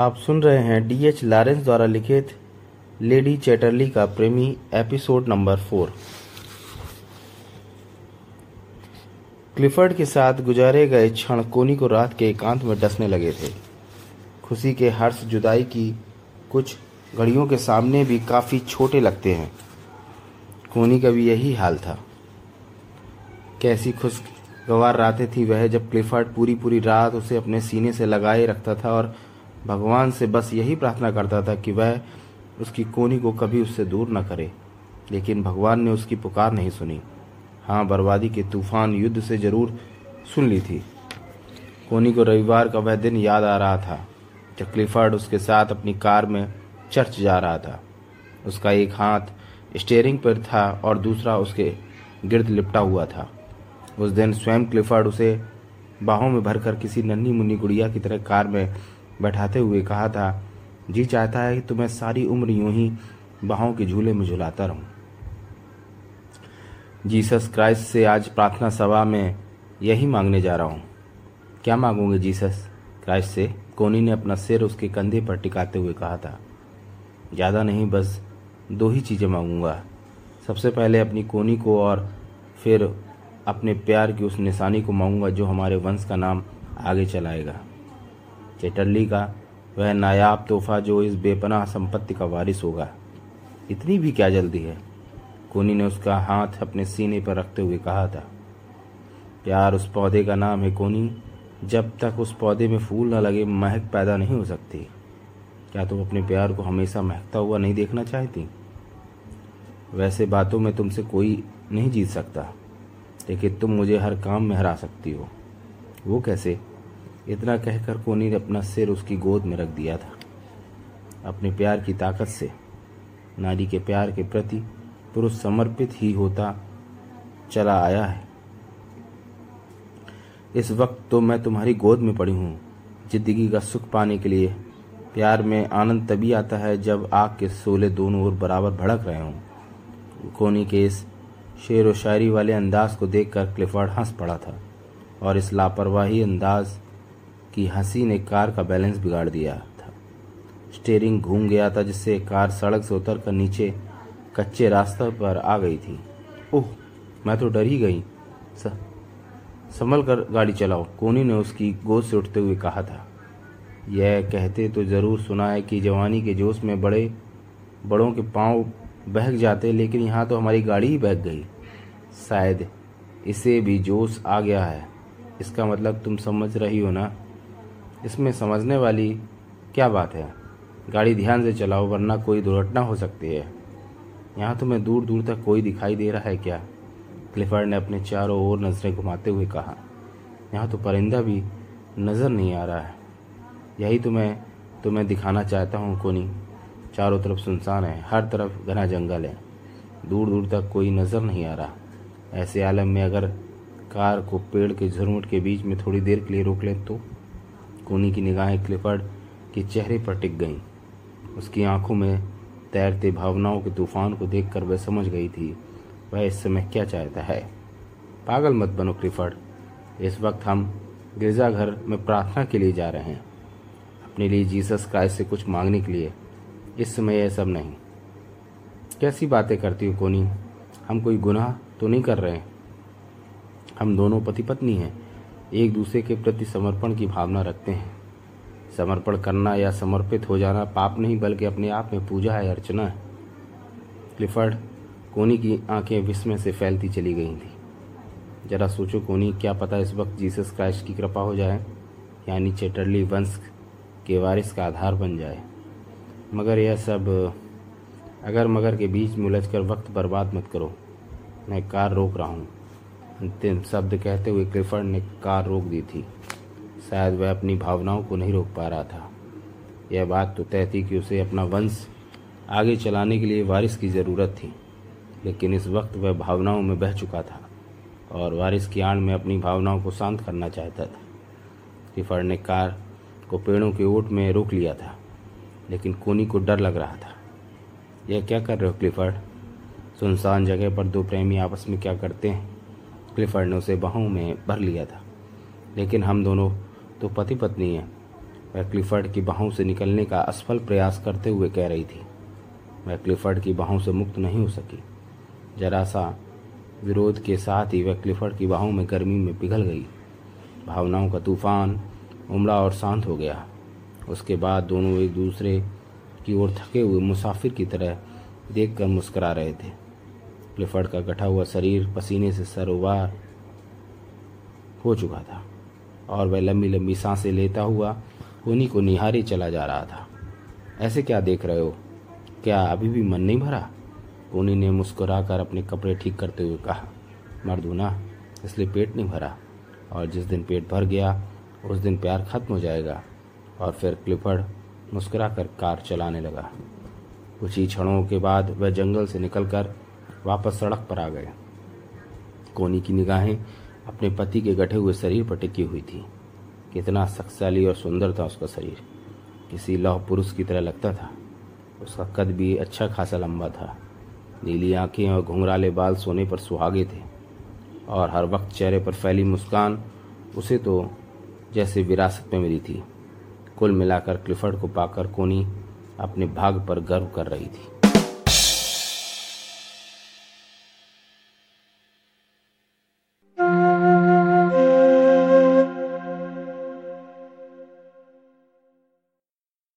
आप सुन रहे हैं डी एच लॉरेंस द्वारा लिखित लेडी चैटरली का प्रेमी एपिसोड नंबर फोर। क्लिफर्ड के साथ गुजारे गए क्षण कोनी को रात के एकांत में डसने लगे थे। खुशी के हर्ष जुदाई की कुछ घड़ियों के सामने भी काफ़ी छोटे लगते हैं। कोनी का भी यही हाल था। कैसी खुशगवार रातें थी वह जब क्लिफर्ड पूरी पूरी रात उसे अपने सीने से लगाए रखता था और भगवान से बस यही प्रार्थना करता था कि वह उसकी कोनी को कभी उससे दूर न करे। लेकिन भगवान ने उसकी पुकार नहीं सुनी। हाँ बर्बादी के तूफ़ान युद्ध से ज़रूर सुन ली थी। कोनी को रविवार का वह दिन याद आ रहा था, जब क्लिफर्ड उसके साथ अपनी कार में चर्च जा रहा था। उसका एक हाथ स्टेयरिंग पर था और दूसरा उसके गिर्द लिपटा हुआ था। उस दिन स्वयं क्लिफर्ड उसे बाहों में भरकर किसी नन्ही मुन्नी गुड़िया की तरह कार में बैठाते हुए कहा था, जी चाहता है कि तुम्हें सारी उम्र यूँ ही बाहों के झूले में झुलाता रहूँ। जीसस क्राइस्ट से आज प्रार्थना सभा में यही मांगने जा रहा हूँ। क्या मांगोगे जीसस? क्राइस्ट से कोनी ने अपना सिर उसके कंधे पर टिकाते हुए कहा था, ज़्यादा नहीं, बस दो ही चीज़ें मांगूँगा। सबसे पहले अपनी कोनी को और फिर अपने प्यार की उस निशानी को मांगूँगा जो हमारे वंश का नाम आगे चलाएगा। चेटल्ली का वह नायाब तोहफा जो इस बेपनाह संपत्ति का वारिस होगा। इतनी भी क्या जल्दी है? कोनी ने उसका हाथ अपने सीने पर रखते हुए कहा था। प्यार उस पौधे का नाम है कोनी। जब तक उस पौधे में फूल न लगे, महक पैदा नहीं हो सकती। क्या तुम अपने प्यार को हमेशा महकता हुआ नहीं देखना चाहती? वैसे बातों में तुमसे कोई नहीं जीत सकता, लेकिन तुम मुझे हर काम में हरा सकती हो। वो कैसे? इतना कहकर कोनी ने अपना सिर उसकी गोद में रख दिया था। अपने प्यार की ताकत से, नारी के प्यार के प्रति पुरुष समर्पित ही होता चला आया है। इस वक्त तो मैं तुम्हारी गोद में पड़ी हूँ। ज़िंदगी का सुख पाने के लिए प्यार में आनंद तभी आता है जब आग के सोले दोनों ओर बराबर भड़क रहे हों। कोनी के इस शेर व शायरी वाले अंदाज को देखकर क्लिफर्ड हंस पड़ा था और इस लापरवाही अंदाज की हँसी ने कार का बैलेंस बिगाड़ दिया था। स्टेयरिंग घूम गया था, जिससे कार सड़क से उतर कर नीचे कच्चे रास्ते पर आ गई थी। ओह, मैं तो डर ही गई। संभल कर गाड़ी चलाओ कोनी ने उसकी गोद से उठते हुए कहा था। यह कहते तो ज़रूर सुना है कि जवानी के जोश में बड़े, बड़ों के पाँव बहक जाते, लेकिन यहाँ तो हमारी गाड़ी ही बहक गई। शायद इसे भी जोश आ गया है। इसका मतलब तुम समझ रही हो ना? इसमें समझने वाली क्या बात है? गाड़ी ध्यान से चलाओ, वरना कोई दुर्घटना हो सकती है। यहाँ तुम्हें दूर दूर तक कोई दिखाई दे रहा है क्या? क्लिफर्ड ने अपने चारों ओर नज़रें घुमाते हुए कहा। यहाँ तो परिंदा भी नज़र नहीं आ रहा है। यही तो मैं तुम्हें दिखाना चाहता हूँ, कोनी। चारों तरफ़ सुनसान है, हर तरफ़ घना जंगल है। दूर दूर तक कोई नज़र नहीं आ रहा। ऐसे आलम में अगर कार को पेड़ के झुरमुट के बीच में थोड़ी देर के लिए रोक लें तो? कोनी की निगाहें क्लिफर्ड के चेहरे पर टिक गईं। उसकी आँखों में तैरते भावनाओं के तूफ़ान को देखकर वह समझ गई थी, वह इस समय क्या चाहता है। पागल मत बनो क्लिफर्ड। इस वक्त हम गिरजाघर में प्रार्थना के लिए जा रहे हैं। अपने लिए जीसस क्राइस्ट से कुछ मांगने के लिए। इस समय यह सब नहीं। कैसी बातें करती हो कोनी? हम कोई गुनाह तो नहीं कर रहे हैं? हम दोनों पति पत्नी हैं। एक दूसरे के प्रति समर्पण की भावना रखते हैं। समर्पण करना या समर्पित हो जाना पाप नहीं, बल्कि अपने आप में पूजा है अर्चना है। क्लिफर्ड, कोनी की आँखें विस्मय से फैलती चली गई थी। जरा सोचो कोनी, क्या पता इस वक्त जीसस क्राइस्ट की कृपा हो जाए, यानी चेटरली वंश के वारिस का आधार बन जाए। मगर यह सब अगर मगर के बीच में उलझ कर वक्त बर्बाद मत करो। मैं कार रोक रहा हूँ। अंतिम शब्द कहते हुए क्लिफर्ड ने कार रोक दी थी। शायद वह अपनी भावनाओं को नहीं रोक पा रहा था। यह बात तो तय थी कि उसे अपना वंश आगे चलाने के लिए वारिस की ज़रूरत थी, लेकिन इस वक्त वह भावनाओं में बह चुका था और वारिस की आड़ में अपनी भावनाओं को शांत करना चाहता था। क्लिफर्ड ने कार को पेड़ों के ओट में रोक लिया था, लेकिन कोनी को डर लग रहा था। यह क्या कर रहे हो क्लिफर्ड सुनसान जगह पर दो प्रेमी आपस में क्या करते हैं? क्लिफर्ड ने उसे बाहों में भर लिया था। लेकिन हम दोनों तो पति पत्नी हैं। वह क्लिफर्ड की बाहों से निकलने का असफल प्रयास करते हुए कह रही थी वह क्लिफर्ड की बाहों से मुक्त नहीं हो सकी। जरा सा विरोध के साथ ही वह क्लिफर्ड की बाहों में गर्मी में पिघल गई। भावनाओं का तूफ़ान उमड़ा और शांत हो गया। उसके बाद दोनों एक दूसरे की ओर थके हुए मुसाफिर की तरह देखकर मुस्करा रहे थे। क्लिफर्ड का गठा हुआ शरीर, पसीने से सरोवार हो चुका था और वह लंबी लंबी साँसें लेता हुआ उन्हीं को निहारे चला जा रहा था। ऐसे क्या देख रहे हो? क्या अभी भी मन नहीं भरा? कोनी ने मुस्कुराकर अपने कपड़े ठीक करते हुए कहा, मर्दू ना इसलिए पेट नहीं भरा। और जिस दिन पेट भर गया, उस दिन प्यार खत्म हो जाएगा। और फिर क्लिफर्ड मुस्कुराकर कार चलाने लगा। कुछ ही क्षणों के बाद वह जंगल से निकलकर वापस सड़क पर आ गए। कोनी की निगाहें अपने पति के गठे हुए शरीर पर टिकी हुई थी। कितना शक्तिशाली और सुंदर था उसका शरीर। किसी लौह पुरुष की तरह लगता था। उसका कद भी अच्छा खासा लंबा था। नीली आँखें और घुंघराले बाल सोने पर सुहागे थे। और हर वक्त चेहरे पर फैली मुस्कान, उसे तो जैसे विरासत में मिली थी। कुल मिलाकर क्लिफर्ड को पाकर कोनी अपने भाग पर गर्व कर रही थी।